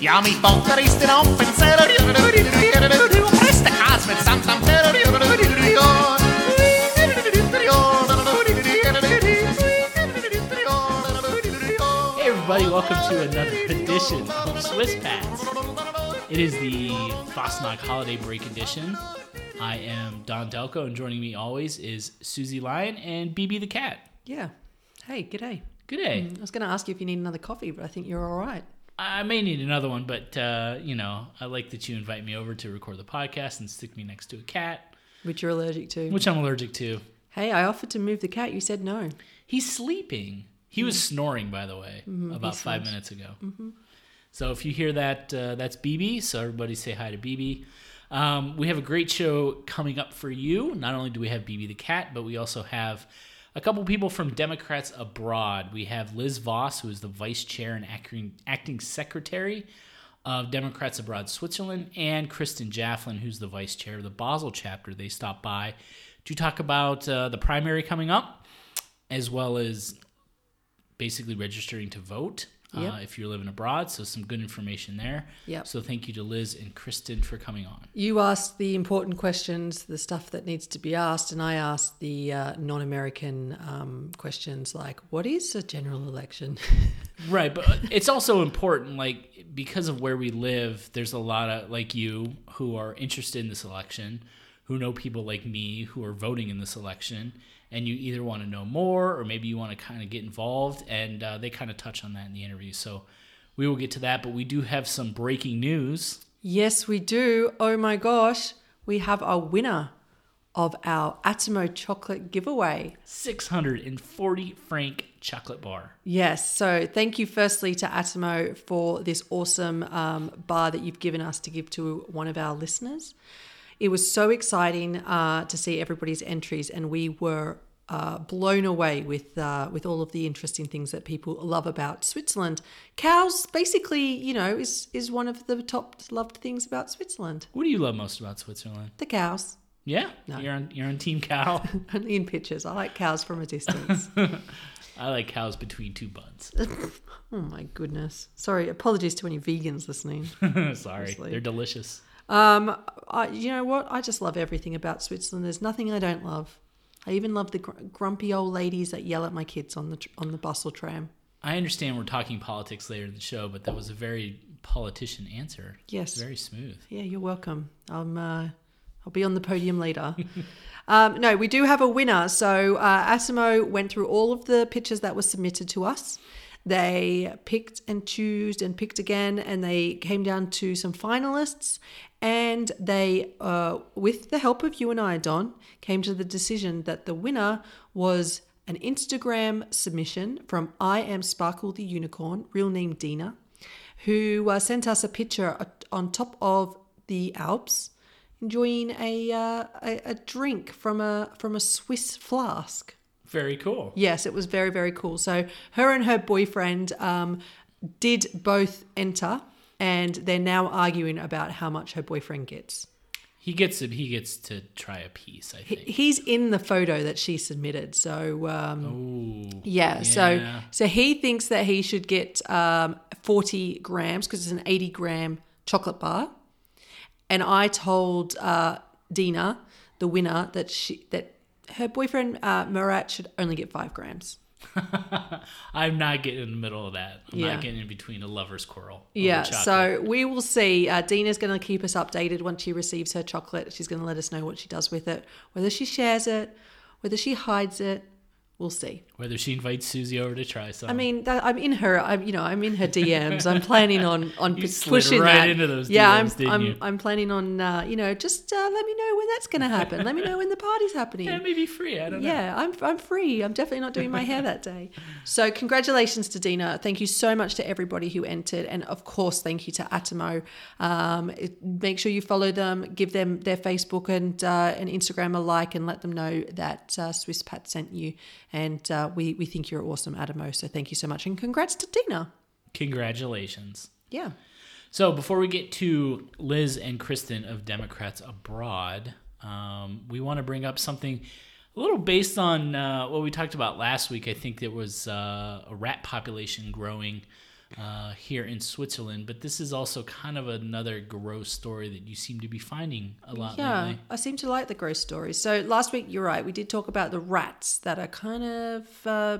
Ja, mi folkeristen op en zeller. Preste kaas met samsam. Hey everybody, welcome to another edition of Swiss Pats. It is the Fasnacht Holiday Break Edition. I am Don Delco, and joining me always is Susie Lyon and BB the Cat. Yeah. Hey, g'day. Good day. Mm, I was going to ask you if you need another coffee, but I think you're all right. I may need another one, but uh, you know, I like that you invite me over to record the podcast and stick me next to a cat, Which you're allergic to. which I'm allergic to. hey, I offered to move the cat. You said no. He's sleeping. He was snoring, by the way, about he five snores. minutes ago. So if you hear that, uh, that's BB. So everybody say hi to BB. Um, we have a great show coming up for you. Not only do we have BB the cat, but we also have a couple people from Democrats Abroad. We have Liz Voss, who is the vice chair and acting, acting secretary of Democrats Abroad Switzerland, and Kristen Jafflin, who's the vice chair of the Basel chapter. They stopped by to talk about uh, the primary coming up, as well as basically registering to vote Yep. uh, if you're living abroad. So some good information there. Yep. So thank you to Liz and Kristen for coming on. You asked the important questions, the stuff that needs to be asked, and I asked the uh, non American um, questions like, what is a general election? Right, but it's also important, like because of where we live, there's a lot of like you who are interested in this election, who know people like me who are voting in this election, and you either want to know more or maybe you want to kind of get involved, and uh, they kind of touch on that in the interview. So we will get to that, but we do have some breaking news. yes, we do. Oh my gosh. We have a winner of our Atomo chocolate giveaway. 640 franc chocolate bar. Yes. So thank you, firstly, to Atomo for this awesome um, bar that you've given us to give to one of our listeners. It was so exciting uh, to see everybody's entries, and we were uh, blown away with uh, with all of the interesting things that people love about Switzerland. Cows, basically, you know, is is one of the top loved things about Switzerland. What do you love most about Switzerland? The cows, Yeah, you're on you're on Team Cow. only in pictures. I like cows from a distance. I like cows between two buns. oh my goodness! Sorry, apologies to any vegans listening. Sorry, Honestly. they're delicious. Um, I, you know what? I just love everything about Switzerland. There's nothing I don't love. I even love the gr- grumpy old ladies that yell at my kids on the tr- on the bus or tram. I understand we're talking politics later in the show, but that was a very politician answer. Yes. very smooth. Yeah, you're welcome. I'm. Uh, I'll be on the podium later. um, no, we do have a winner. So uh, Asimo went through all of the pictures that were submitted to us. They picked and choosed and picked again, and they came down to some finalists. And they, uh, with the help of you and I, Don, came to the decision that the winner was an Instagram submission from I Am Sparkle the Unicorn, real name Dina, who uh, sent us a picture on top of the Alps enjoying a, uh, a a drink from a from a Swiss flask. Very cool. Yes, it was very very cool. So her and her boyfriend um, did both enter, and they're now arguing about how much her boyfriend gets. He gets it. He gets to try a piece. I think. He's in the photo that she submitted. So um, Ooh. yeah, so so he thinks that he should get um, forty grams because it's an eighty gram chocolate bar, and I told uh, Dina, the winner, that she that her boyfriend uh, Murat should only get five grams. I'm not getting in the middle of that. I'm Yeah. not getting in between a lover's quarrel. Yeah, so we will see. Uh, Dina's going to keep us updated once she receives her chocolate. She's going to let us know what she does with it, whether she shares it, whether she hides it. We'll see. whether she invites Susie over to try some. I mean, that, I'm in her. I'm, you know, I'm in her DMs. I'm planning on on You pushing right that. into those yeah, DMs, I'm. I'm. I'm planning on. Uh, you know, just uh, let me know when that's going to happen. let me know when the party's happening. yeah, maybe free. I don't know. Yeah, I'm, I'm free. I'm definitely not doing my hair that day. So, congratulations to Dina. Thank you so much to everybody who entered. And of course, thank you to Atomo. Um, it- make sure you follow them, give them their Facebook and, uh, and Instagram a like, and let them know that uh, Swiss Pat sent you. And uh, we, we think you're awesome, Atomo. So, thank you so much. And congrats to Dina. Congratulations. Yeah. So before we get to Liz and Kristen of Democrats Abroad, um, we want to bring up something a little based on uh, what we talked about last week. I think there was uh, a rat population growing uh, here in Switzerland. But this is also kind of another gross story that you seem to be finding a lot Yeah, lately. I seem to like the gross stories. So last week, you're right, we did talk about the rats that are kind of uh,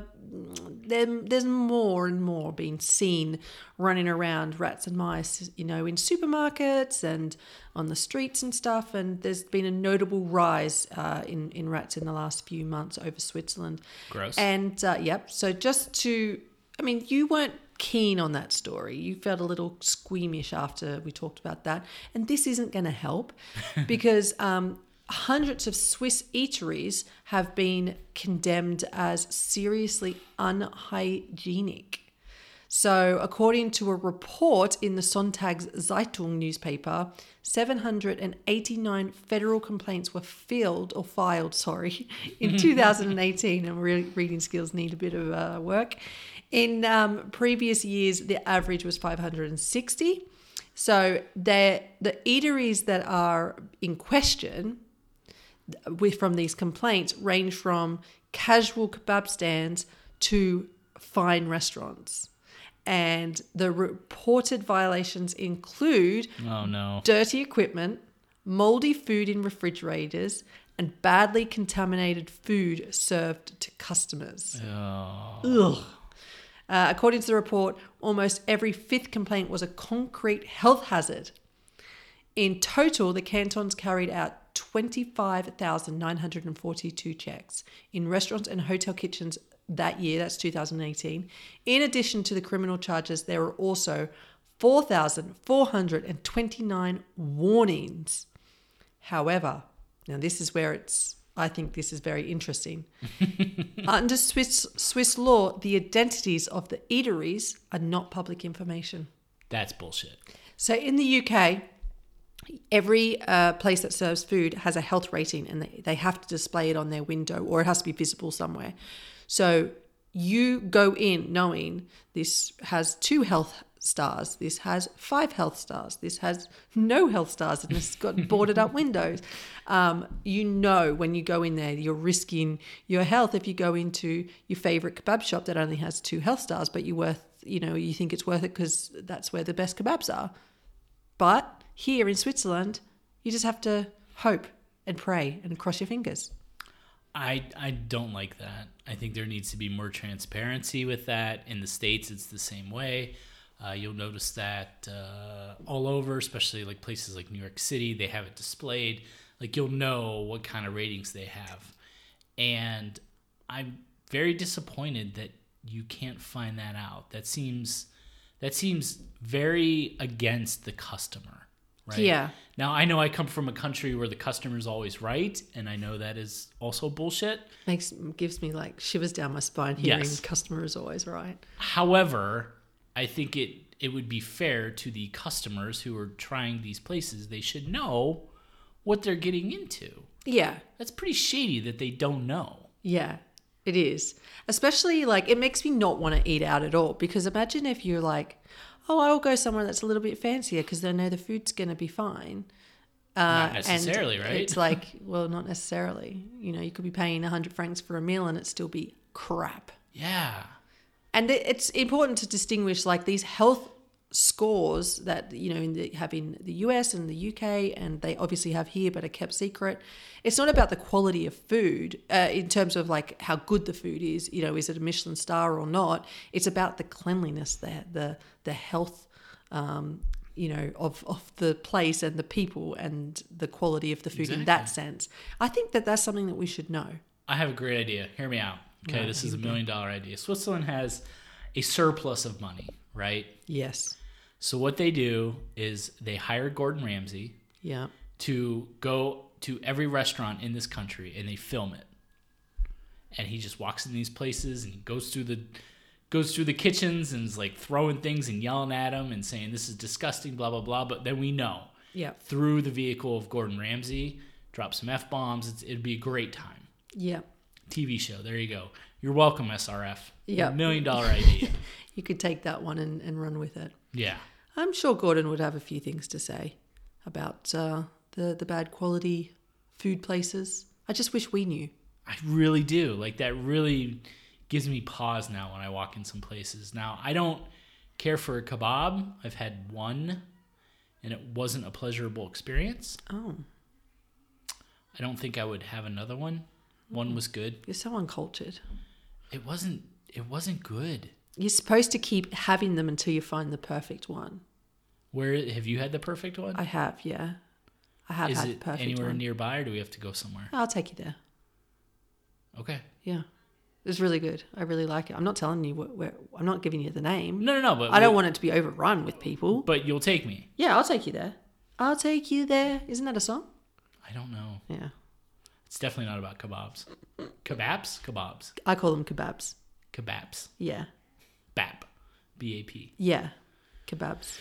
there- there's more and more being seen running around, rats and mice, you know, in supermarkets and on the streets and stuff. And there's been a notable rise uh, in in rats in the last few months over Switzerland. Gross. And uh, yep, so just to, I mean, you weren't keen on that story. You felt a little squeamish after we talked about that. And this isn't going to help because um, hundreds of Swiss eateries have been condemned as seriously unhygienic. So, according to a report in the Sonntags Zeitung newspaper, 789 federal complaints were filed or filed, sorry, in 2018. And re- reading skills need a bit of uh, work. In um, previous years, the average was 560. So, the eateries that are in question with from these complaints range from casual kebab stands to fine restaurants. And the reported violations include Oh no. dirty equipment, moldy food in refrigerators, and badly contaminated food served to customers. Oh. Ugh. Uh, according to the report, almost every fifth complaint was a concrete health hazard. In total, the cantons carried out 25,942 checks in restaurants and hotel kitchens that year, that's 2018. In addition to the criminal charges, there were also 4,429 warnings. However, now this is where it's, I think this is very interesting. Under Swiss, Swiss law, the identities of the eateries are not public information. That's bullshit. So in the UK, every uh, place that serves food has a health rating and they, they have to display it on their window or it has to be visible somewhere. So you go in knowing this has two health stars, this has five health stars, this has no health stars, and it's got boarded up windows. Um, you know when you go in there, you're risking your health if you go into your favorite kebab shop that only has two health stars, but you worth you know you think it's worth it because that's where the best kebabs are. But here in Switzerland, you just have to hope and pray and cross your fingers. I I don't like that. I think there needs to be more transparency with that. In the states, it's the same way. Uh, you'll notice that uh, all over, especially like places like New York City, they have it displayed. Like you'll know what kind of ratings they have, and I'm very disappointed that you can't find that out. That seems that seems very against the customer, right? Yeah. Now I know I come from a country where the customer is always right, and I know that is also bullshit. Makes gives me like shivers down my spine hearing Yes. customer is always right. However, I think it it would be fair to the customers who are trying these places. They should know what they're getting into. Yeah. That's pretty shady that they don't know. Yeah, it is. Especially like it makes me not want to eat out at all because imagine if you're like, oh, I'll go somewhere that's a little bit fancier because I know the food's going to be fine. Uh, Not necessarily, and right? It's like, well, not necessarily. You know, you could be paying 100 francs for a meal and it still be crap. Yeah. And it's important to distinguish like these health scores that you know in the, have in the US and the UK and they obviously have here but are kept secret. It's not about the quality of food uh, in terms of like how good the food is. You know, is it a Michelin star or not? It's about the cleanliness, the the the health. Um, you know of of the place and the people and the quality of the food in that sense. I think that that's something that we should know. I have a great idea. Hear me out. Okay, this is a million dollar idea. Switzerland has a surplus of money, right? Yes. So what they do is they hire Gordon Ramsay Yeah. to go to every restaurant in this country and they film it. And he just walks in these places and goes through the goes through the kitchens and is like throwing things and yelling at them and saying this is disgusting, blah blah blah. But then we know Yeah. through the vehicle of Gordon Ramsay, drop some f bombs. It'd be a great time. Yeah. TV show. There you go. You're welcome, SRF. Yeah. Million dollar idea. You could take that one and, and run with it. yeah. I'm sure Gordon would have a few things to say about uh, the the bad quality food places. I just wish we knew. I really do. Like that really gives me pause now when I walk in some places. Now, I don't care for a kebab. I've had one, and it wasn't a pleasurable experience. Oh, I don't think I would have another one. One was good. you're so uncultured. It wasn't. It wasn't good. You're supposed to keep having them until you find the perfect one. Where have you had the perfect one? I have, yeah. I have Is had the it perfect anywhere one. nearby, or do we have to go somewhere? I'll take you there. Okay. Yeah. It's really good. I really like it. I'm not telling you what, where, I'm not giving you the name. No, no, no. But I don't want it to be overrun with people. But you'll take me. Yeah, I'll take you there. I'll take you there. Isn't that a song? I don't know. Yeah. It's definitely not about kebabs. Kebabs, kebabs, I call them kebabs. kebabs. Yeah. Bap, B A P. Yeah. Kebabs.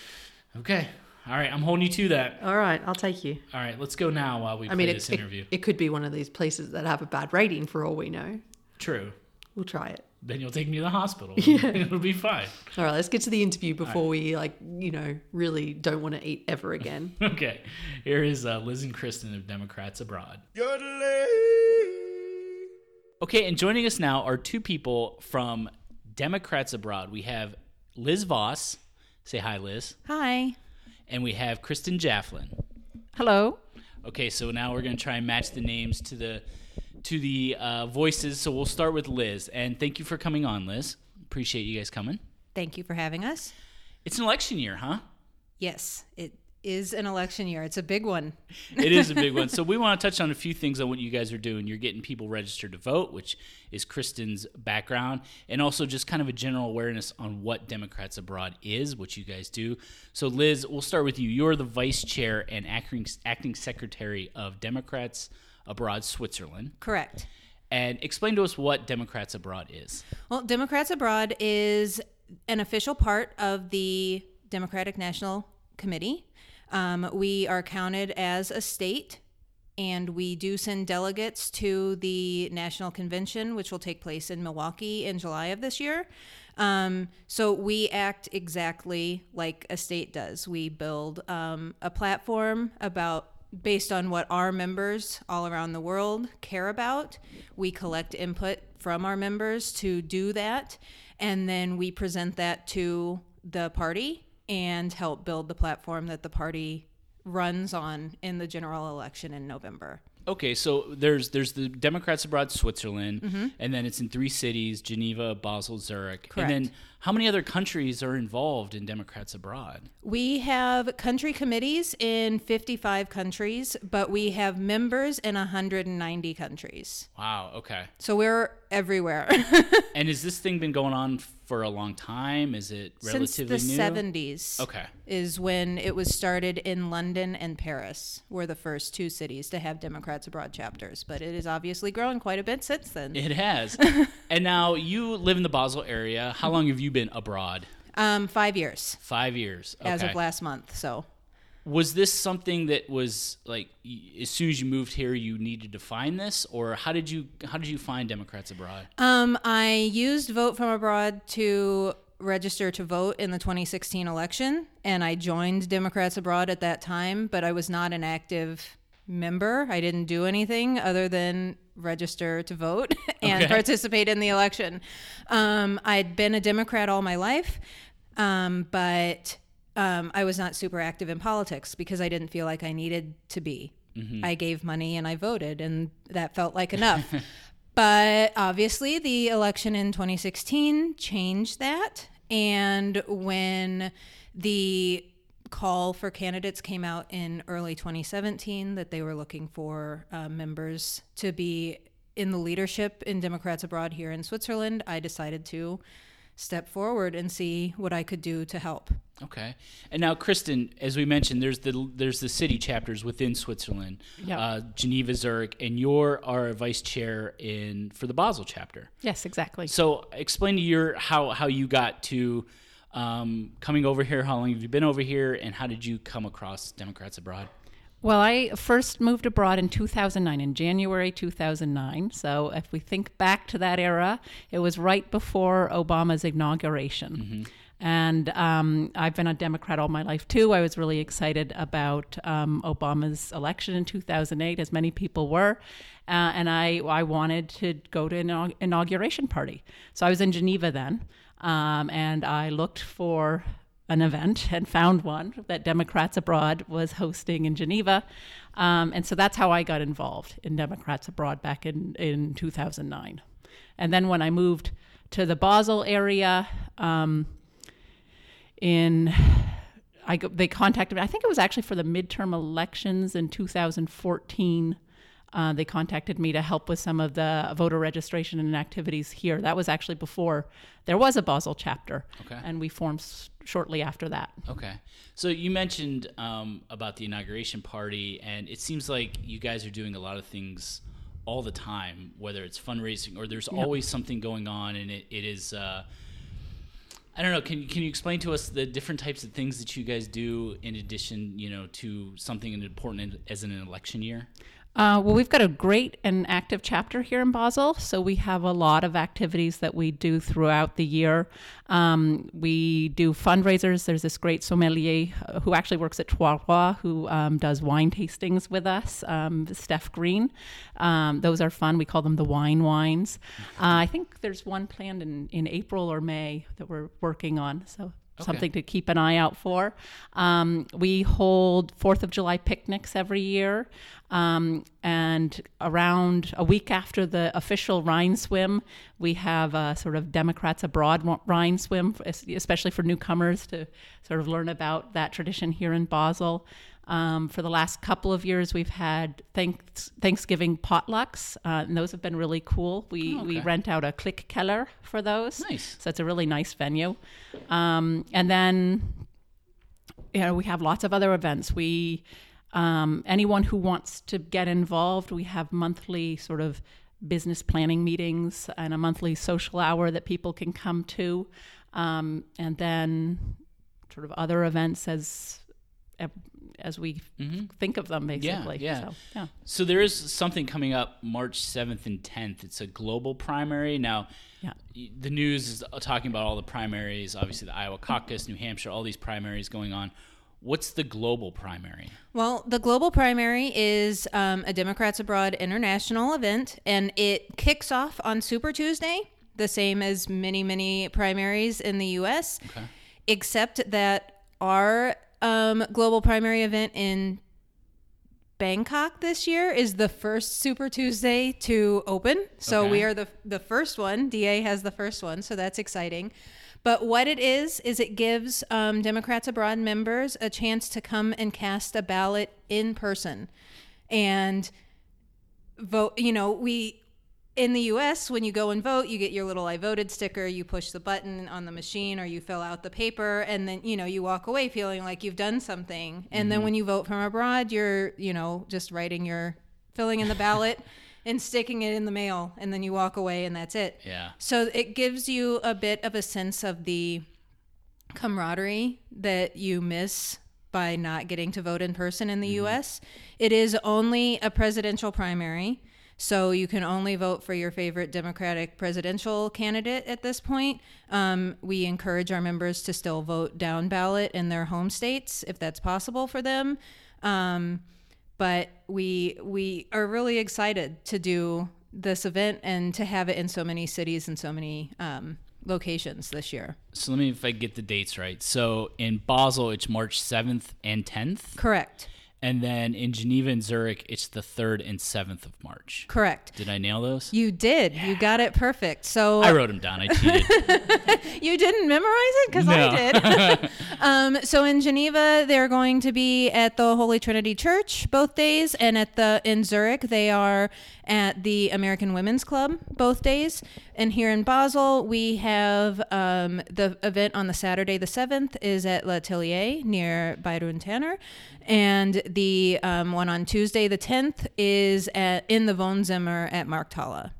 Okay. All right. I'm holding you to that. All right, I'll take you. All right. Let's go now while we I play mean, it, this it, interview. it could be one of these places that have a bad rating for all we know. True. We'll try it. Then you'll take me to the hospital. Yeah. It'll be fine. All right, let's get to the interview before we, like, you know, really don't want to eat ever again. Okay. Here is uh, Liz and Kristen of Democrats Abroad. Okay, and joining us now are two people from Democrats Abroad. We have Liz Voss. Say hi, Liz. Hi. And we have Kristen Jafflin. Hello. Okay, so now we're going to try and match the names to the to the uh, voices. So we'll start with Liz. And thank you for coming on, Liz. Appreciate you guys coming. Thank you for having us. It's an election year, huh? Yes, it is an election year. It's a big one. It is a big one. So we want to touch on a few things on what you guys are doing. You're getting people registered to vote, which is Kristen's background, and also just kind of a general awareness on what Democrats Abroad is, which you guys do. So Liz, we'll start with you. You're the vice chair and acting acting secretary of Democrats Abroad Switzerland. Correct. And explain to us what Democrats Abroad is. Well, Democrats Abroad is an official part of the Democratic National Committee. Um, we are counted as a state, and we do send delegates to the National Convention, which will take place in Milwaukee in July of this year. Um, so we act exactly like a state does. We build um, a platform about based on what our members all around the world care about. We collect input from our members to do that, and then we present that to the party and help build the platform that the party runs on in the general election in November. Okay, so there's there's the Democrats Abroad Switzerland, Mm-hmm. and then it's in three cities: Geneva, Basel, Zurich. Correct. And then how many other countries are involved in Democrats Abroad? We have country committees in 55 countries, but we have members in 190 countries. Wow. Okay. So we're everywhere. And has this thing been going on for a long time? Is it relatively Since the new? 70s. Okay. Is when it was started in London and Paris, were the first two cities to have Democrats Abroad chapters. But it has obviously grown quite a bit since then. It has. and now you live in the Basel area. How long have you been abroad? Um, five years Five years. Okay. as of last month. So was this something that was like as soon as you moved here you needed to find this or how did you how did you find democrats abroad Um, I used Vote from Abroad to register to vote in the 2016 election, and I joined Democrats Abroad at that time, but I was not an active member. I didn't do anything other than register to vote and Okay. participate in the election. Um, I'd been a Democrat all my life, um, but um, I was not super active in politics because I didn't feel like I needed to be. I gave money and I voted, and that felt like enough. But obviously, the election in 2016 changed that. And when the call for candidates came out in early 2017 that they were looking for uh, members to be in the leadership in Democrats Abroad here in Switzerland, I decided to step forward and see what I could do to help. Okay and now kristen as we mentioned there's the there's the city chapters within switzerland Yeah. uh, geneva zurich and you're our vice chair in for the basel chapter Yes, exactly. so explain to your how how you got to um, coming over here how long have you been over here and how did you come across democrats abroad Well, I first moved abroad in 2009, in January 2009. So if we think back to that era, it was right before Obama's inauguration. And um, I've been a Democrat all my life too. I was really excited about um, Obama's election in 2008, as many people were. Uh, and I, I wanted to go to an inauguration party. So I was in Geneva then. um, and I looked for an event and found one that Democrats Abroad was hosting in Geneva. Um, and so that's how I got involved in Democrats Abroad back in, in 2009. And then when I moved to the Basel area, um, in I go, they contacted me. I think it was actually for the midterm elections in 2014. Uh, they contacted me to help with some of the voter registration and activities here. That was actually before there was a Basel chapter, Okay. and we formed s- shortly after that. Okay. So you mentioned um, about the inauguration party, and it seems like you guys are doing a lot of things all the time, whether it's fundraising or there's always something going on, and it, it is. Uh, I don't know. Can can you explain to us the different types of things that you guys do in addition, you know, to something important as an election year? Uh, well, we've got a great and active chapter here in Basel, so we have a lot of activities that we do throughout the year. Um, we do fundraisers. There's this great sommelier uh, who actually works at Trois Rois who um, does wine tastings with us, um, Steph Green. Um, those are fun. We call them the wine wines. Uh, I think there's one planned in, in April or May that we're working on. So something to keep an eye out for. Um, we hold Fourth of July picnics every year, um, and around a week after the official Rhine swim, we have a sort of Democrats abroad Rhine swim, especially for newcomers to sort of learn about that tradition here in Basel. Um, for the last couple of years, we've had thanks, Thanksgiving potlucks, uh, and those have been really cool. We Oh, we rent out a Click Keller for those. Nice. So it's a really nice venue. Um, and then, you know, we have lots of other events. We, um, anyone who wants to get involved, we have monthly sort of business planning meetings and a monthly social hour that people can come to. Um, and then sort of other events as as we think of them, basically. Mm-hmm. yeah. So, yeah. So there is something coming up March 7th and 10th. It's a global primary. Now, Yeah. the news is talking about all the primaries, obviously the Iowa caucus, New Hampshire, all these primaries going on. What's the global primary? Well, the global primary is um, a Democrats Abroad international event, and it kicks off on Super Tuesday, the same as many, many primaries in the U.S., except that our um, global primary event in Bangkok this year is the first Super Tuesday to open. So Okay. we are the the first one. DA has the first one, so that's exciting. But what it is is it gives um, Democrats abroad members a chance to come and cast a ballot in person, and vote. You know, we in the U.S. when you go and vote, you get your little "I voted" sticker. You push the button on the machine, or you fill out the paper, and then you know you walk away feeling like you've done something. And then mm-hmm. when you vote from abroad, you're you know just writing your filling in the ballot and sticking it in the mail, and then you walk away, and that's it. Yeah. So it gives you a bit of a sense of the camaraderie that you miss by not getting to vote in person in the mm-hmm. US. It is only a presidential primary, so you can only vote for your favorite Democratic presidential candidate at this point. Um, we encourage our members to still vote down ballot in their home states if that's possible for them. Um, but we we are really excited to do this event and to have it in so many cities and so many um, locations this year. So let me if I get the dates right. So in Basel, it's March 7th and 10th. Correct. And then in Geneva and Zurich, it's the 3rd and 7th of March. Correct. Did I nail those? You did. You got it perfect. So I wrote them down. I cheated. you didn't memorize it because No. I did. um, so in Geneva, they're going to be at the Holy Trinity Church both days, and at the in Zurich, they are at the American Women's Club both days. And here in Basel, we have um, the event on the Saturday, the seventh, is at L'Atelier near Bayreuth Tanner, and the um, one on Tuesday, the tenth, is at in the Wohnzimmer at Markthalle.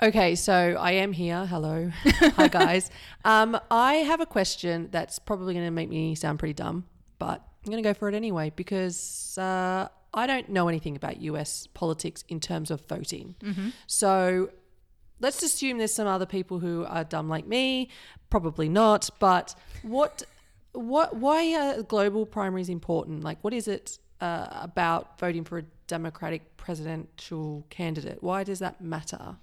Okay. Okay, so I am here. Hello. Hi, guys. Um, I have a question that's probably going to make me sound pretty dumb, but I'm going to go for it anyway because uh, I don't know anything about US politics in terms of voting. So let's assume there's some other people who are dumb like me. Probably not. But what, what, why are global primaries important? Like, what is it uh, about voting for a Democratic presidential candidate? Why does that matter?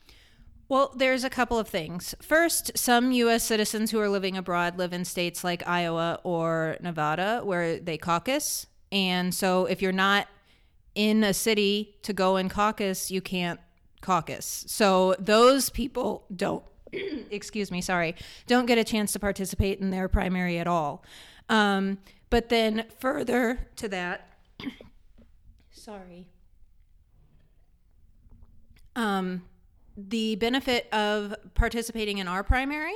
Well, there's a couple of things. First, some U.S. citizens who are living abroad live in states like Iowa or Nevada where they caucus. And so if you're not in a city to go and caucus, you can't caucus. So those people don't, excuse me, sorry, don't get a chance to participate in their primary at all. Um, but then further to that, sorry. Um, the benefit of participating in our primary,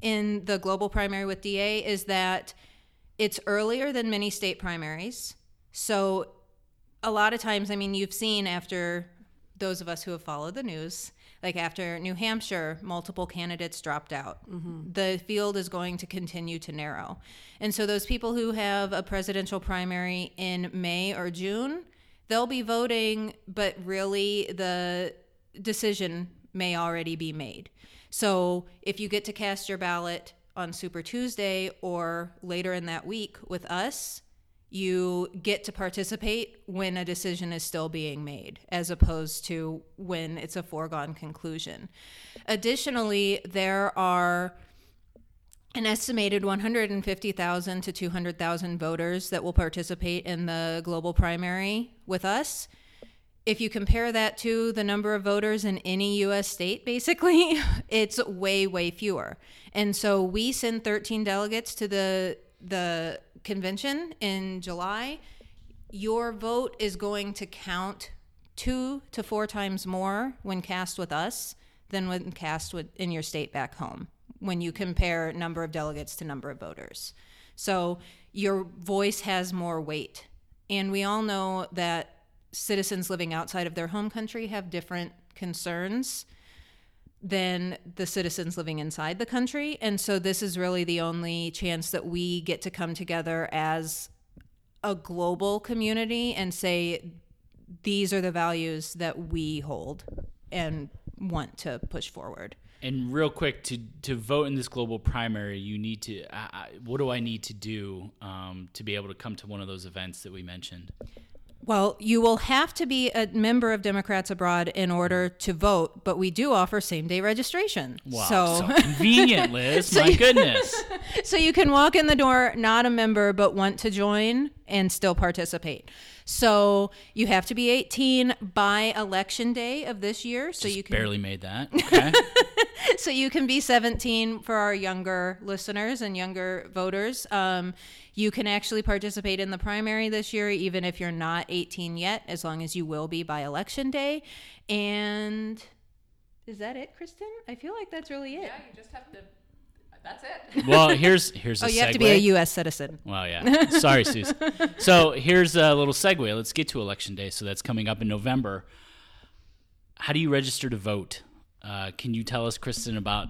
in the global primary with DA, is that it's earlier than many state primaries. So, a lot of times, I mean, you've seen after those of us who have followed the news, like after New Hampshire, multiple candidates dropped out. Mm-hmm. The field is going to continue to narrow. And so, those people who have a presidential primary in May or June, they'll be voting, but really the decision may already be made. So if you get to cast your ballot on Super Tuesday or later in that week with us, you get to participate when a decision is still being made, as opposed to when it's a foregone conclusion. Additionally, there are an estimated 150,000 to 200,000 voters that will participate in the global primary with us. If you compare that to the number of voters in any US state, basically, it's way, way fewer. And so we send 13 delegates to the, the convention in July. Your vote is going to count two to four times more when cast with us than when cast with, in your state back home when you compare number of delegates to number of voters. So your voice has more weight. And we all know that citizens living outside of their home country have different concerns than the citizens living inside the country. And so this is really the only chance that we get to come together as a global community and say, these are the values that we hold and want to push forward. And real quick, to to vote in this global primary, you need to. What do I need to do um, to be able to come to one of those events that we mentioned? Well, you will have to be a member of Democrats Abroad in order to vote, but we do offer same day registration. Wow, so, so convenient, Liz. My goodness. so you can walk in the door not a member but want to join and still participate. So you have to be 18 by election day of this year. So Just you can barely made that. Okay. so you can be 17 for our younger listeners and younger voters. Um, you can actually participate in the primary this year, even if you're not 18 yet, as long as you will be by election day. And is that it, Kristen? I feel like that's really it. Yeah, you just have to. That's it. well, here's here's a Oh, you have to be a U.S. citizen. Well, yeah. Sorry, Suze. So here's a little segue. Let's get to election day. So that's coming up in November. How do you register to vote? Uh, can you tell us, Kristen, about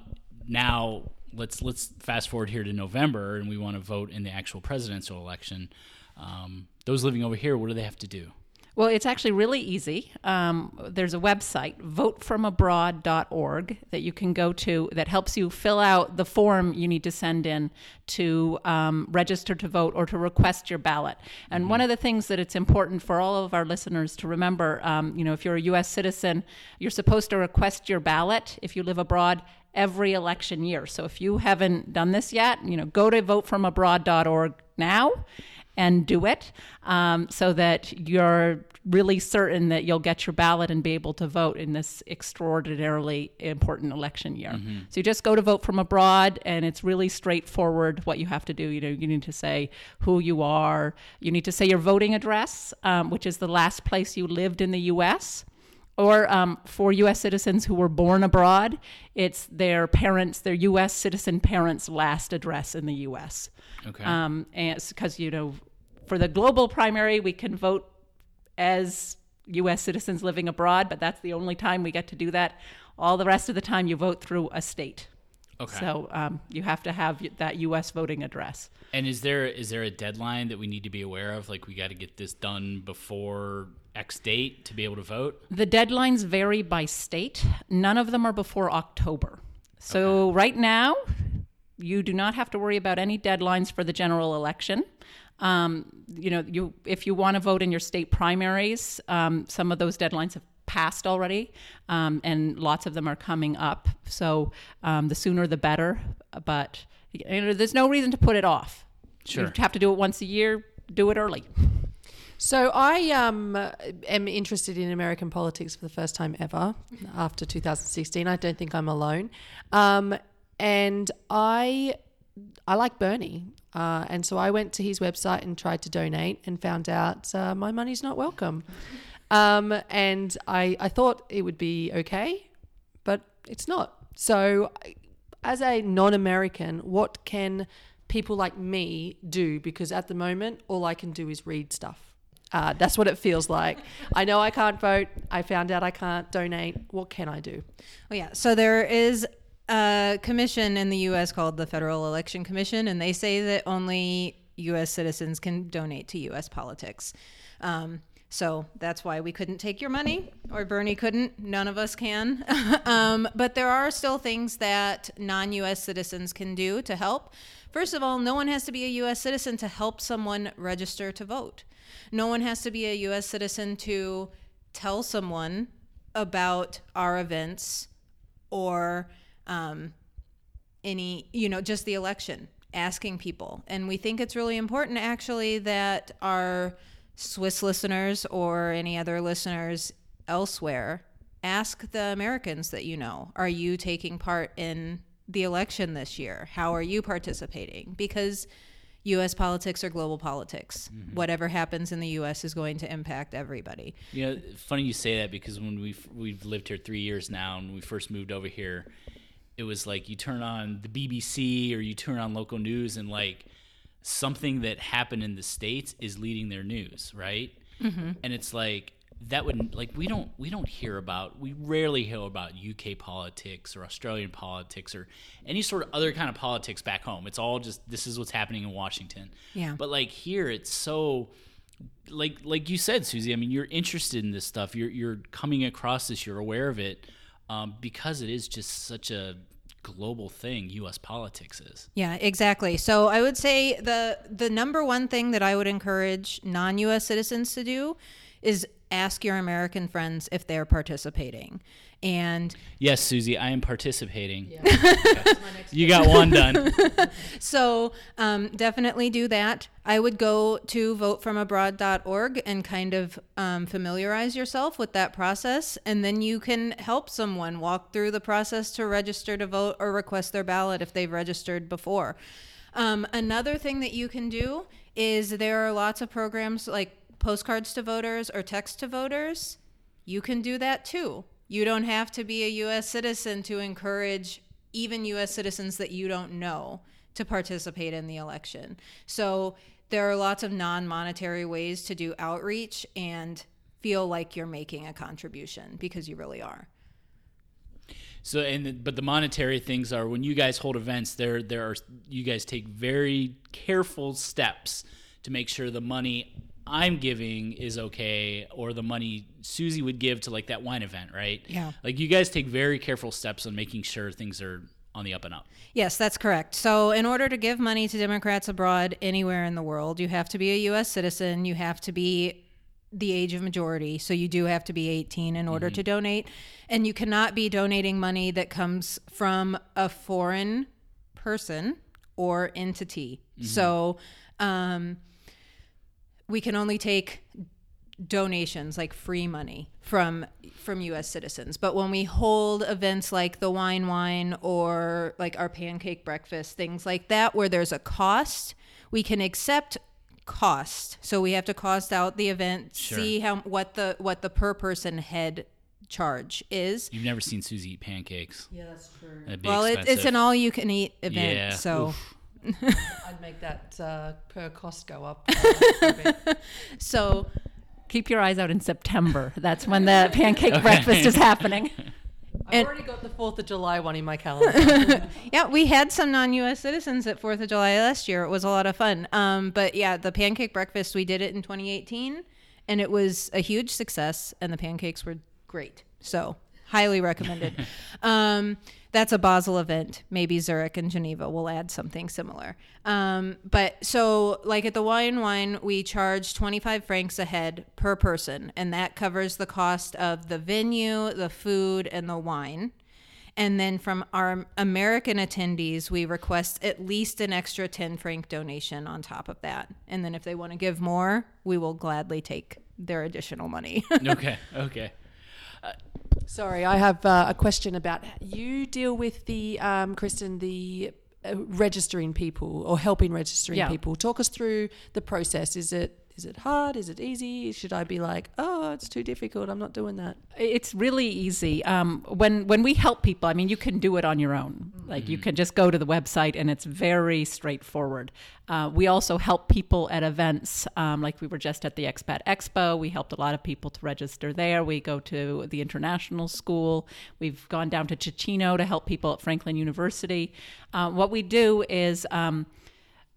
now? Let's let's fast forward here to November, and we want to vote in the actual presidential election. Um, those living over here, what do they have to do? Well, it's actually really easy. Um, there's a website, votefromabroad.org, that you can go to that helps you fill out the form you need to send in to um, register to vote or to request your ballot. And one of the things that it's important for all of our listeners to remember, um, you know, if you're a U.S. citizen, you're supposed to request your ballot if you live abroad every election year. So if you haven't done this yet, you know, go to votefromabroad.org now and do it um, so that you're really certain that you'll get your ballot and be able to vote in this extraordinarily important election year. So you just go to vote from abroad, and it's really straightforward what you have to do. You know, you need to say who you are, you need to say your voting address, um, which is the last place you lived in the U.S or um, for U.S. citizens who were born abroad, it's their parents, their U.S. citizen parents' last address in the U.S. Okay. Um, and because you know, for the global primary, we can vote as U.S. citizens living abroad, but that's the only time we get to do that. All the rest of the time, you vote through a state. Okay. So um, you have to have that U.S. voting address. And is there is there a deadline that we need to be aware of? Like we got to get this done before X date to be able to vote? The deadlines vary by state. None of them are before October. So right now, you do not have to worry about any deadlines for the general election. Um, you know, you if you want to vote in your state primaries, um, some of those deadlines have passed already, um, and lots of them are coming up. So um, the sooner the better. But you know, there's no reason to put it off. Sure. You have to do it once a year. Do it early. So I um, am interested in American politics for the first time ever after 2016. I don't think I'm alone. Um, and I I like Bernie. Uh, and so I went to his website and tried to donate and found out uh, my money's not welcome. Um, and I, I thought it would be okay, but it's not. So, as a non American, what can people like me do? Because at the moment, all I can do is read stuff. Uh, that's what it feels like. I know I can't vote. I found out I can't donate. What can I do? Oh yeah. So there is a commission in the U.S. called the Federal Election Commission, and they say that only U.S. citizens can donate to U.S. politics. Um, so that's why we couldn't take your money, or Bernie couldn't. None of us can. um, but there are still things that non US citizens can do to help. First of all, no one has to be a US citizen to help someone register to vote. No one has to be a US citizen to tell someone about our events or um, any, you know, just the election, asking people. And we think it's really important actually that our Swiss listeners or any other listeners elsewhere ask the Americans that you know, are you taking part in the election this year? How are you participating? Because US politics or global politics. Whatever happens in the US is going to impact everybody. You know, funny you say that because when we've we've lived here three years now, and we first moved over here, it was like you turn on the BBC or you turn on local news, and like something that happened in the states is leading their news, right? Mm-hmm. And it's like that would like we don't we don't hear about we rarely hear about UK politics or Australian politics or any sort of other kind of politics back home. It's all just this is what's happening in Washington. Yeah. But like here, it's so like like you said, Susie. I mean, you're interested in this stuff. You're you're coming across this. You're aware of it um, because it is just such a global thing. U.S. politics is. Yeah, exactly. So I would say the the number one thing that I would encourage non-US citizens to do is ask your American friends if they're participating. And Yes, Susie, I am participating. you got one done. so um, definitely do that. I would go to votefromabroad.org and kind of um, familiarize yourself with that process. And then you can help someone walk through the process to register to vote or request their ballot if they've registered before. Um, another thing that you can do is there are lots of programs like postcards to voters or text to voters. You can do that too. You don't have to be a U.S. citizen to encourage even U.S. citizens that you don't know to participate in the election. So there are lots of non monetary ways to do outreach and feel like you're making a contribution because you really are. So and but the monetary things are when you guys hold events, there there are you guys take very careful steps to make sure the money I'm giving is okay or the money Susie would give to like that wine event, right? Yeah. Like you guys take very careful steps on making sure things are on the up and up. Yes, that's correct. So, in order to give money to Democrats abroad anywhere in the world, you have to be a U.S. citizen. You have to be the age of majority. So, you do have to be 18 in order to donate. And you cannot be donating money that comes from a foreign person or entity. So, um, we can only take donations like free money from from US citizens but when we hold events like the wine wine or like our pancake breakfast things like that where there's a cost we can accept cost so we have to cost out the event see how what the what the per person head charge is You've never seen Susie eat pancakes. Yeah, that's true. Well it, it's an all you can eat event Yeah. so Oof. I'd make that uh, per cost go up. uh, a bit. so Keep your eyes out in September. That's when the pancake breakfast is happening. I've already got the Fourth of July one in my calendar. Yeah, we had some non-U.S. citizens at Fourth of July last year. It was a lot of fun. Um, but yeah, the pancake breakfast we did it in 2018, and it was a huge success, and the pancakes were great. So highly recommended. um, that's a Basel event. Maybe Zurich and Geneva will add something similar. Um, but so, like at the Wine Wine, we charge 25 francs a head per person, and that covers the cost of the venue, the food, and the wine. And then from our American attendees, we request at least an extra 10 franc donation on top of that. And then if they want to give more, we will gladly take their additional money. okay, okay. Sorry, I have uh, a question about you deal with the um, Kristen the uh, registering people or helping registering Yeah. people. Talk us through the process. Is it is it hard? Is it easy? Should I be like, oh, it's too difficult. I'm not doing that. It's really easy. Um, when when we help people, I mean, you can do it on your own. Like you can just go to the website, and it's very straightforward. Uh, we also help people at events, um, like we were just at the Expat Expo. We helped a lot of people to register there. We go to the international school. We've gone down to Ticino to help people at Franklin University. Uh, what we do is. Um,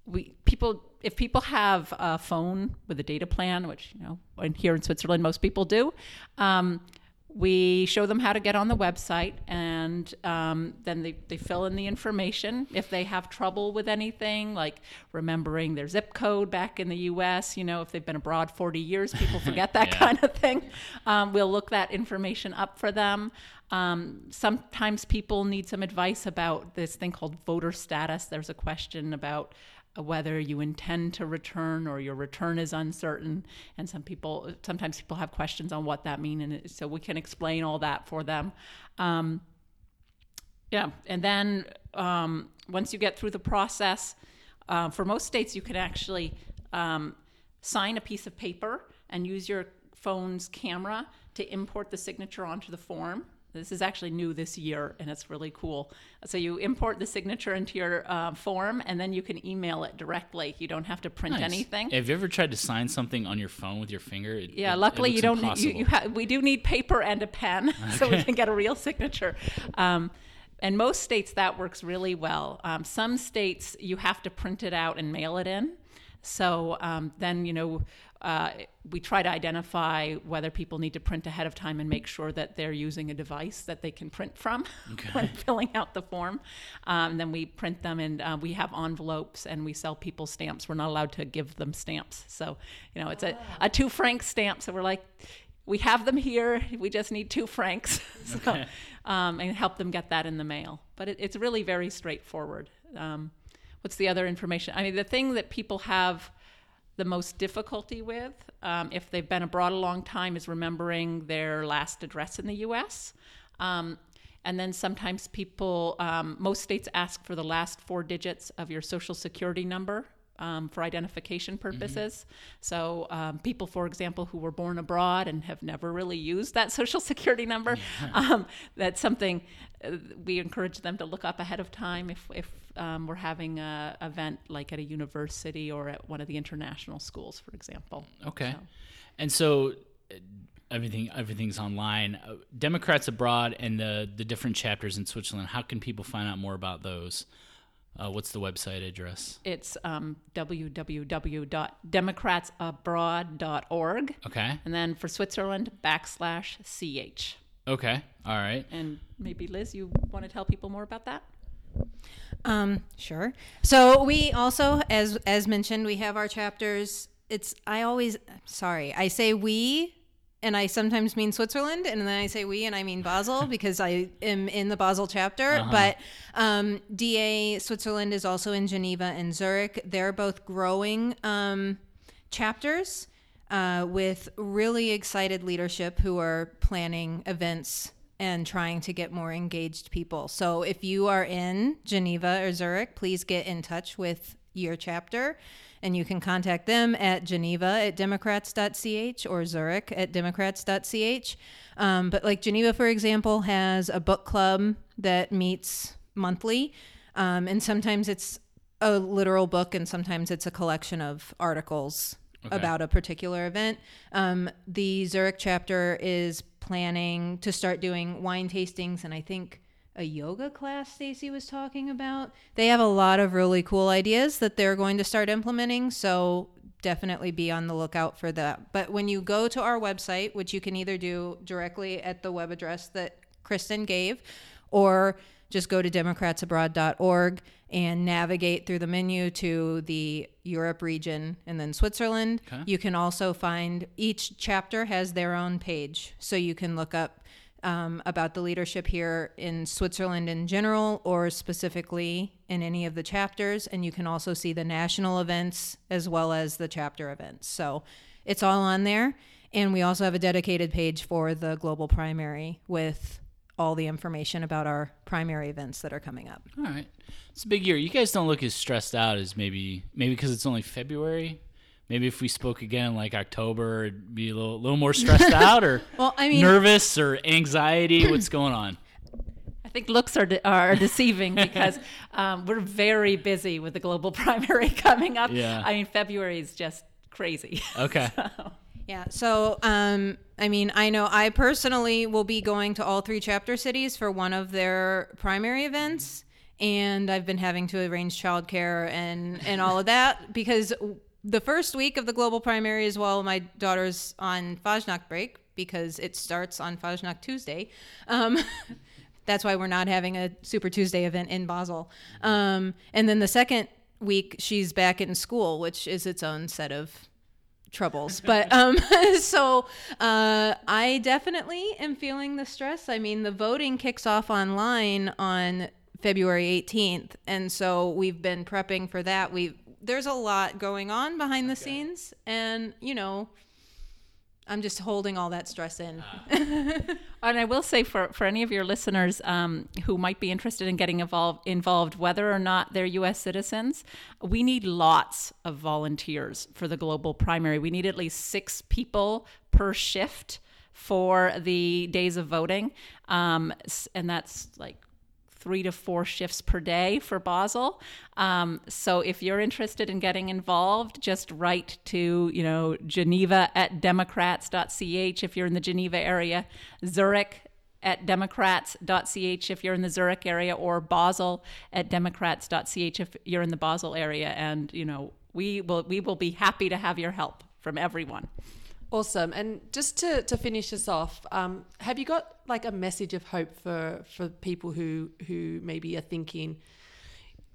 we people if people have a phone with a data plan, which you know in- here in Switzerland most people do, um, we show them how to get on the website, and um, then they, they fill in the information. If they have trouble with anything, like remembering their zip code back in the U.S., you know, if they've been abroad 40 years, people forget that Yeah. kind of thing. Um, we'll look that information up for them. Um, sometimes people need some advice about this thing called voter status. There's a question about whether you intend to return or your return is uncertain. And some people sometimes people have questions on what that means and so we can explain all that for them. Um, yeah and then um, once you get through the process uh, for most states you can actually um, sign a piece of paper and use your phone's camera to import the signature onto the form this is actually new this year and it's really cool so you import the signature into your uh, form and then you can email it directly you don't have to print Nice. anything Have you ever tried to sign something on your phone with your finger? It- yeah, it- it luckily you don't. You, you ha- we do need paper and a pen, so we can get a real signature. Um, and most states that works really well. Um, some states you have to print it out and mail it in. So um, then you know uh, we try to identify whether people need to print ahead of time and make sure that they're using a device that they can print from when filling out the form. Um, then we print them and uh, we have envelopes and we sell people stamps. We're not allowed to give them stamps, so you know it's a, a two franc stamp. So we're like. We have them here. We just need two francs, so, um, and help them get that in the mail. But it, it's really very straightforward. Um, what's the other information? I mean, the thing that people have the most difficulty with, um, if they've been abroad a long time, is remembering their last address in the U.S. Um, and then sometimes people, um, most states ask for the last four digits of your social security number um, for identification purposes. So, um, people, for example, who were born abroad and have never really used that social security number, um, that's something uh, we encourage them to look up ahead of time if, if um, we're having a event like at a university or at one of the international schools, for example. Okay. So- And so uh, everything everything's online. Uh, Democrats abroad and the the different chapters in Switzerland. How can people find out more about those? Uh, what's the website address? It's um, www.democratsabroad.org. Okay. And then for Switzerland, backslash CH. Okay. All right. And maybe Liz, you want to tell people more about that? Um, sure. So we also, as as mentioned, we have our chapters. It's I always sorry I say we, and I sometimes mean Switzerland, and then I say we, and I mean Basel because I am in the Basel chapter. But um, DA Switzerland is also in Geneva and Zurich. They're both growing um, chapters uh, with really excited leadership who are planning events and trying to get more engaged people. So if you are in Geneva or Zurich, please get in touch with your chapter. And you can contact them at Geneva at Democrats.ch or Zurich at Democrats.ch. Um, but like Geneva, for example, has a book club that meets monthly. Um, and sometimes it's a literal book and sometimes it's a collection of articles about a particular event. Um, the Zurich chapter is planning to start doing wine tastings and I think a yoga class Stacy was talking about. They have a lot of really cool ideas that they're going to start implementing, so definitely be on the lookout for that. But when you go to our website, which you can either do directly at the web address that Kristen gave, or just go to democratsabroad.org and navigate through the menu to the Europe region and then Switzerland. You can also find each chapter has their own page. So you can look up um, about the leadership here in Switzerland in general or specifically in any of the chapters. And you can also see the national events as well as the chapter events. So it's all on there. And we also have a dedicated page for the global primary with all the information about our primary events that are coming up. All right, it's a big year. You guys don't look as stressed out as maybe maybe because it's only February. Maybe if we spoke again in like October, it'd be a little, little more stressed out or Well, I mean, nervous or anxiety. What's going on? I think looks are, de- are deceiving because um, we're very busy with the global primary coming up. Yeah. I mean, February is just crazy. Okay. Yeah. So, um, I mean, I know I personally will be going to all three chapter cities for one of their primary events, and I've been having to arrange childcare and and all of that because the first week of the global primary is while my daughter's on Fasnacht break because it starts on Fasnacht Tuesday. Um, that's why we're not having a Super Tuesday event in Basel. Um, and then the second week, she's back in school, which is its own set of troubles. But um, so uh, I definitely am feeling the stress. I mean, the voting kicks off online on February 18th, and so we've been prepping for that. We there's a lot going on behind the scenes, and you know. I'm just holding all that stress in. And I will say for, for any of your listeners um, who might be interested in getting involved, involved, whether or not they're U.S. citizens, we need lots of volunteers for the global primary. We need at least six people per shift for the days of voting, um, and that's like three to four shifts per day for Basel. Um, so if you're interested in getting involved, just write to, you know, Geneva at democrats.ch if you're in the Geneva area, Zurich at democrats.ch if you're in the Zurich area, or Basel at democrats.ch if you're in the Basel area. And, you know, we will we will be happy to have your help from everyone. Awesome. And just to, to finish us off, um, have you got like a message of hope for, for people who, who maybe are thinking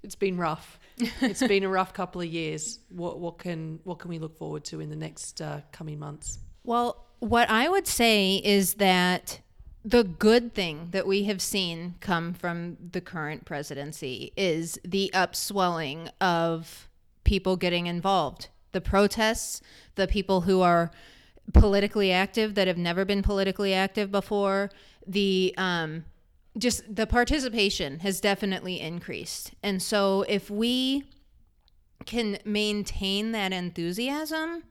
it's been rough. it's been a rough couple of years. What what can what can we look forward to in the next uh, coming months? Well, what I would say is that the good thing that we have seen come from the current presidency is the upswelling of people getting involved. The protests, the people who are politically active that have never been politically active before, the um, just the participation has definitely increased. And so if we can maintain that enthusiasm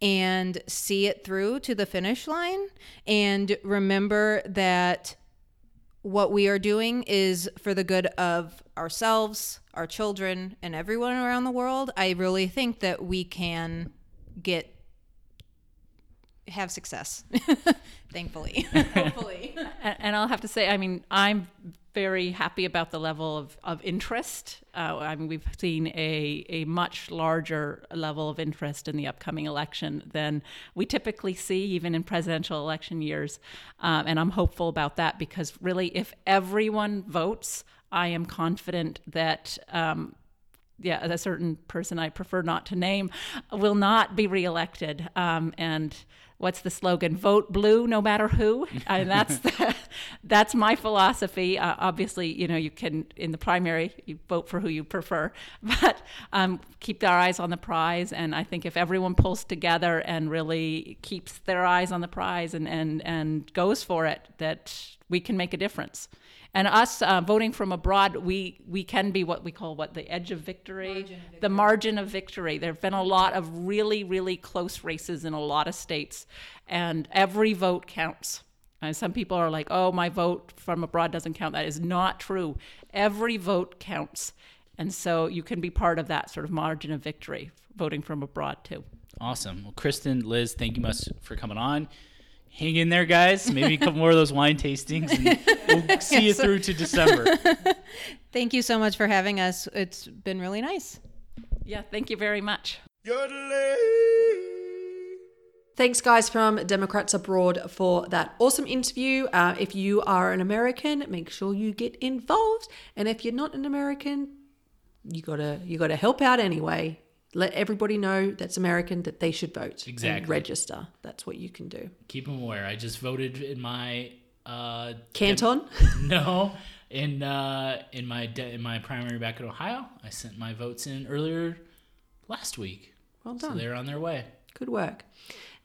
and see it through to the finish line and remember that what we are doing is for the good of ourselves, our children, and everyone around the world, I really think that we can get have success. Thankfully. Hopefully. And, and I'll have to say, I mean, I'm very happy about the level of, of interest. Uh, I mean, we've seen a, a much larger level of interest in the upcoming election than we typically see, even in presidential election years. Um, and I'm hopeful about that because, really, if everyone votes, I am confident that. Um, yeah, a certain person I prefer not to name will not be reelected. Um, and what's the slogan? Vote blue, no matter who. And that's the, that's my philosophy. Uh, obviously, you know, you can in the primary you vote for who you prefer, but um, keep their eyes on the prize. And I think if everyone pulls together and really keeps their eyes on the prize and and and goes for it, that we can make a difference. And us uh, voting from abroad, we we can be what we call what the edge of victory, the margin of victory. There have been a lot of really really close races in a lot of states, and every vote counts. And some people are like, "Oh, my vote from abroad doesn't count." That is not true. Every vote counts, and so you can be part of that sort of margin of victory, voting from abroad too. Awesome. Well, Kristen, Liz, thank you much for coming on. Hang in there, guys. Maybe a couple more of those wine tastings, and we'll see you through to December. Thank you so much for having us. It's been really nice. Yeah, thank you very much. Yodeling. Thanks, guys, from Democrats Abroad for that awesome interview. Uh, if you are an American, make sure you get involved, and if you're not an American, you gotta you gotta help out anyway. Let everybody know that's American that they should vote. Exactly. register. That's what you can do. Keep them aware. I just voted in my uh, Canton. no in uh, in my de- in my primary back in Ohio. I sent my votes in earlier last week, Well so done. they're on their way. Good work.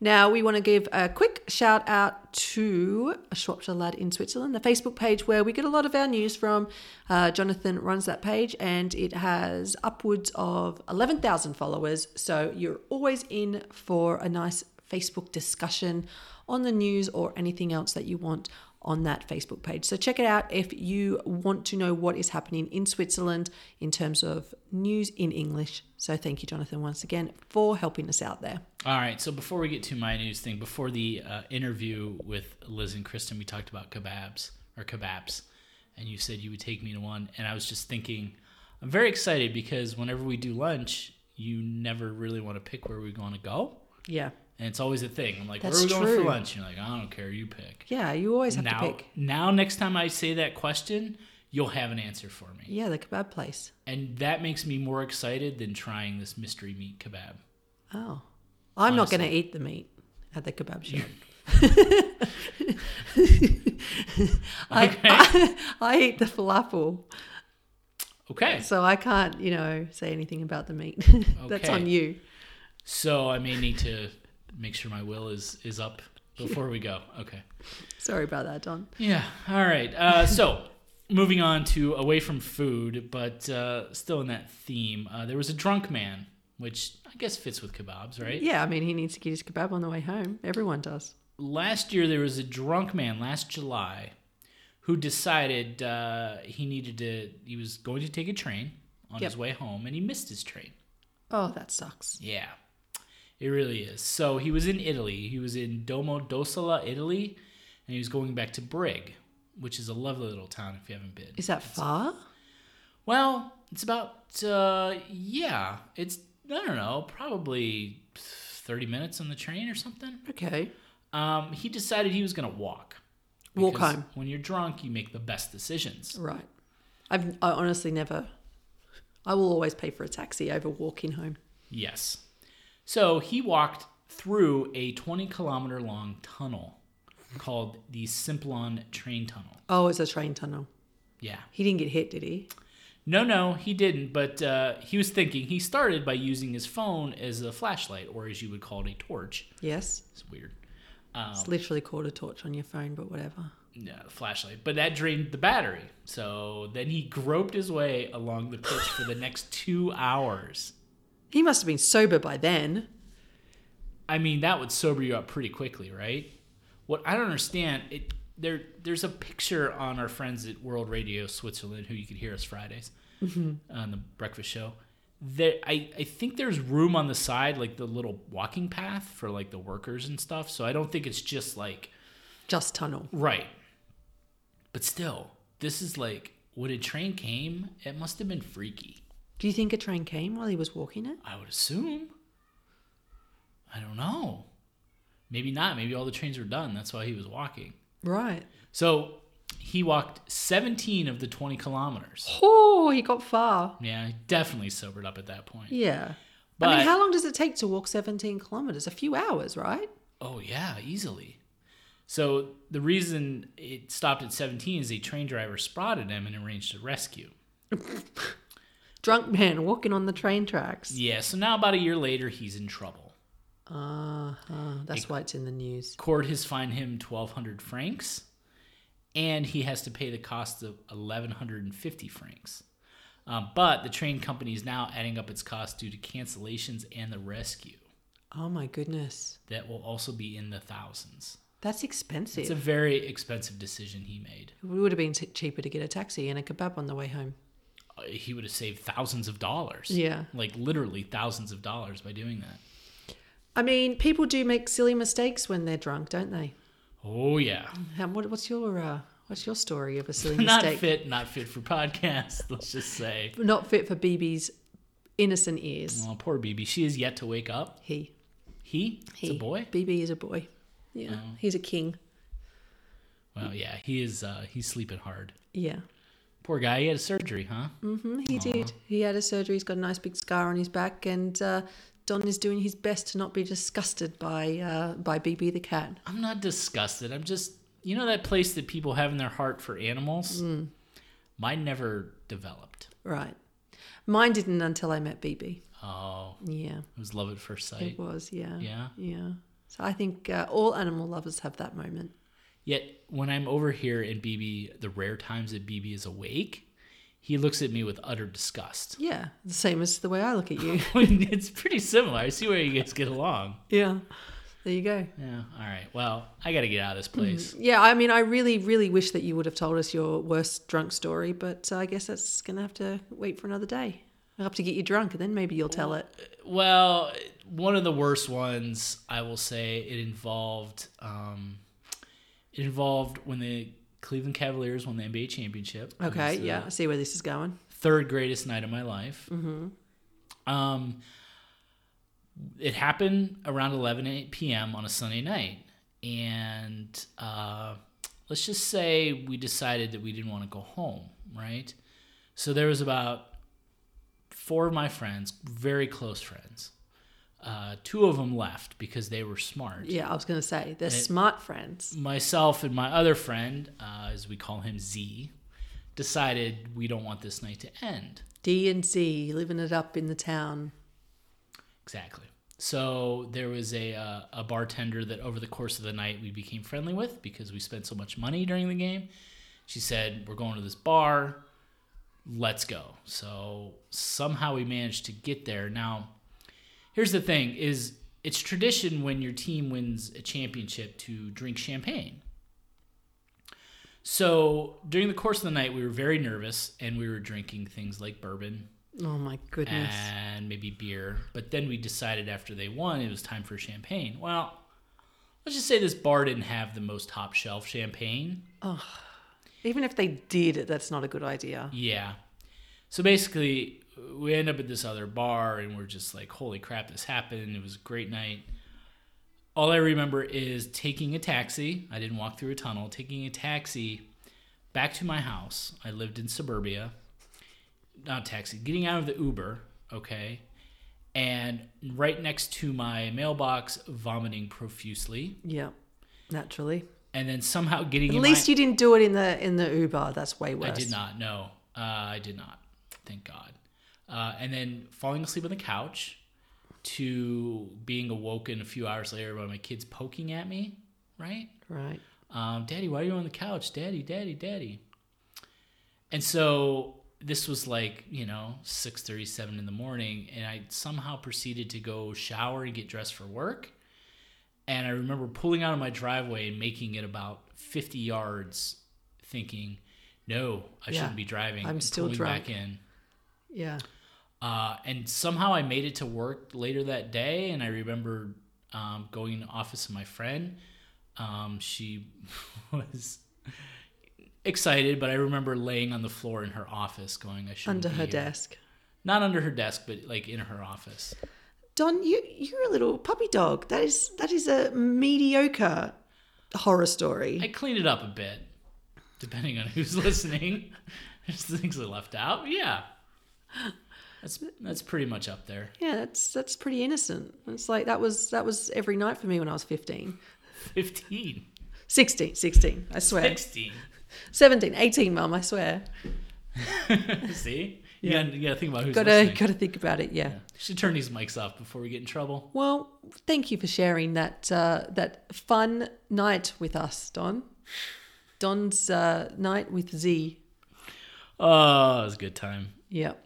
Now, we want to give a quick shout out to a Shropshire Lad in Switzerland, the Facebook page where we get a lot of our news from. Uh, Jonathan runs that page and it has upwards of 11,000 followers. So you're always in for a nice Facebook discussion on the news or anything else that you want on that Facebook page. So check it out if you want to know what is happening in Switzerland in terms of news in English. So thank you, Jonathan, once again for helping us out there. All right. So before we get to my news thing, before the uh, interview with Liz and Kristen, we talked about kebabs or kebabs, and you said you would take me to one, and I was just thinking, I'm very excited because whenever we do lunch, you never really want to pick where we want to go, Yeah. And it's always a thing. I'm like, That's where are we going true. for lunch? You're like, I don't care, you pick. Yeah, you always have now, to pick. now, next time I say that question, you'll have an answer for me, Yeah, the kebab place. and that makes me more excited than trying this mystery meat kebab. Oh. I'm not going to eat the meat at the kebab shop. I, Okay. I, I eat the falafel, Okay. so I can't, you know, say anything about the meat. That's Okay. on you. So I may need to make sure my will is is up before we go. Okay. Sorry about that, Don. Yeah. All right. Uh, so moving on to away from food, but uh, still in that theme, uh, there was a drunk man, which I guess fits with kebabs, right? Yeah, I mean, he needs to get his kebab on the way home. Everyone does. Last year there was a drunk man last July who decided uh, he needed to. He was going to take a train on Yep. his way home, and he missed his train. Oh, that sucks. Yeah, it really is. So he was in Italy. He was in Domodossola, Italy, and he was going back to Brig, which is a lovely little town if you haven't been. Is that far? Well, it's about uh, yeah, it's I don't know, probably thirty minutes on the train or something. Okay. Um, he decided he was gonna walk. Walk home. When you're drunk, you make the best decisions. Right. I've I honestly never. I will always pay for a taxi over walking home. Yes. So he walked through a 20 kilometer long tunnel called the Simplon Train Tunnel. Oh, it's a train tunnel. Yeah. He didn't get hit, did he? No, no, he didn't. But uh, he was thinking. He started by using his phone as a flashlight, or as you would call it, a torch. Yes. It's weird. It's literally called a torch on your phone, but whatever. Yeah, flashlight. But that drained the battery. So then he groped his way along the pitch for the next two hours. He must have been sober by then. I mean, that would sober you up pretty quickly, right? What I don't understand, it there there's a picture on our friends at World Radio Switzerland who you could hear us Fridays mm-hmm. on the breakfast show. There, I, I think there's room on the side, like the little walking path for like the workers and stuff. So I don't think it's just like Just tunnel. right. But still, this is like when a train came, it must have been freaky. Do you think a train came while he was walking it? I would assume. I don't know. Maybe not. Maybe all the trains were done. That's why he was walking. Right. So he walked 17 of the 20 kilometers. Oh, he got far. Yeah, he definitely sobered up at that point. Yeah. I mean, how long does it take to walk 17 kilometers? A few hours, right? Oh, yeah, easily. So the reason it stopped at 17 is a train driver spotted him and arranged a rescue. Drunk man walking on the train tracks. Yeah, so now about a year later, he's in trouble. Uh, uh, that's why it's in the news. Court has fined him 1,200 francs, and he has to pay the cost of 1,150 francs. Um, but the train company is now adding up its costs due to cancellations and the rescue. Oh my goodness. That will also be in the thousands. That's expensive. It's a very expensive decision he made. it would have been t- cheaper to get a taxi and a kebab on the way home. He would have saved thousands of dollars. Yeah. Like literally thousands of dollars by doing that. I mean, people do make silly mistakes when they're drunk, don't they? Oh, yeah. How, what, what's your uh, what's your story of a silly mistake? Not fit, not fit for podcasts, let's just say. Not fit for BB's innocent ears. Oh, poor BB. She is yet to wake up. He. He? It's a boy? BB is a boy. Yeah, Oh. he's a king. Well, yeah, he is. Uh, he's sleeping hard. Yeah. Poor guy. He had a surgery, huh? Mm-hmm, He did. He had a surgery. He's got a nice big scar on his back, and uh, Don is doing his best to not be disgusted by uh, by BB the cat. I'm not disgusted. I'm just, you know, that place that people have in their heart for animals. Mm. Mine never developed. Right. Mine didn't until I met BB. Oh, Yeah, it was love at first sight. it was. Yeah. Yeah. Yeah. So I think uh, all animal lovers have that moment. Yet when I'm over here and BB, the rare times that BB is awake, he looks at me with utter disgust. Yeah, the same as the way I look at you. it's pretty similar. I see where you guys get along. yeah. There you go. Yeah. All right. Well, I got to get out of this place. Yeah, I mean, I really, really wish that you would have told us your worst drunk story, but uh, I guess that's going to have to wait for another day. I'll have to get you drunk, and then maybe you'll tell it. Well, one of the worst ones, I will say, it involved um, involved when the Cleveland Cavaliers won the NBA championship. Okay, the yeah, I see where this is going. third greatest night of my life. Um, it happened around 11 p.m. on a Sunday night, and uh, let's just say we decided that we didn't want to go home, right? So there was about four of my friends, very close friends. Uh, two of them left because they were smart Yeah, I was going to say they're smart friends. myself and my other friend, uh, as we call him Z, decided we don't want this night to end. D and Z living it up in the town. Exactly. So there was a uh, a bartender that over the course of the night we became friendly with because we spent so much money during the game. She said, "We're going to this bar. Let's go." So somehow we managed to get there. Now, here's the thing: is it's tradition when your team wins a championship to drink champagne. So during the course of the night, we were very nervous and we were drinking things like bourbon, Oh my goodness! and maybe beer. But then we decided after they won, it was time for champagne. Well, let's just say this bar didn't have the most top shelf champagne. Even if they did, that's not a good idea. Yeah. So basically, we end up at this other bar, and we're just like, holy crap, this happened. It was a great night. All I remember is taking a taxi. I didn't walk through a tunnel, taking a taxi back to my house. I lived in suburbia. Not taxi, getting out of the Uber, okay? And right next to my mailbox, vomiting profusely. Yeah, naturally. And then somehow getting At least my- you didn't do it in the in the Uber. That's way worse. I did not. No, uh, I did not. Thank God. Uh, and then falling asleep on the couch, to being awoken a few hours later by my kids poking at me. Right, Right. um, Daddy, why are you on the couch? Daddy, Daddy, Daddy. And so this was like you know six thirty seven in the morning, and I somehow proceeded to go shower and get dressed for work. And I remember pulling out of my driveway and making it about fifty yards, thinking, "No, I Yeah, shouldn't be driving." I'm still drunk. back in. Yeah. Uh, and somehow I made it to work later that day, and I remember um, going to the office of my friend. Um, she was excited, but I remember laying on the floor in her office, going, "I should Under her desk. not under her desk, but like in her office." Don, you you're a little puppy dog. That is that is a mediocre horror story. I cleaned it up a bit, depending on who's listening. There's things I left out. Yeah, that's that's pretty much up there. yeah, that's that's pretty innocent. It's like that was that was every night for me when I was 15. Fifteen. 16, 16, I swear. 16. 17, 18, mum, I swear. See? You, gotta, you gotta think about who's Got to listening. got to think about it, yeah. Should turn these mics off before we get in trouble. Well, thank you for sharing that uh, that fun night with us, Don. Don's uh, night with Z. Oh, it was a good time. Yep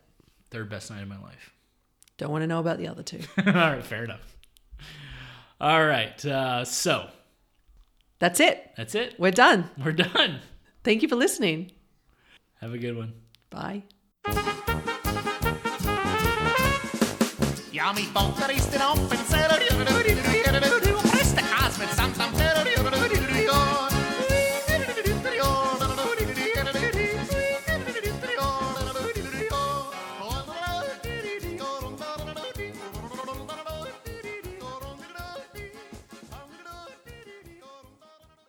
third best night of my life. Don't want to know about the other two. All right, fair enough. All right, uh, so that's it. That's it. We're done. We're done. Thank you for listening. Have a good one. Bye.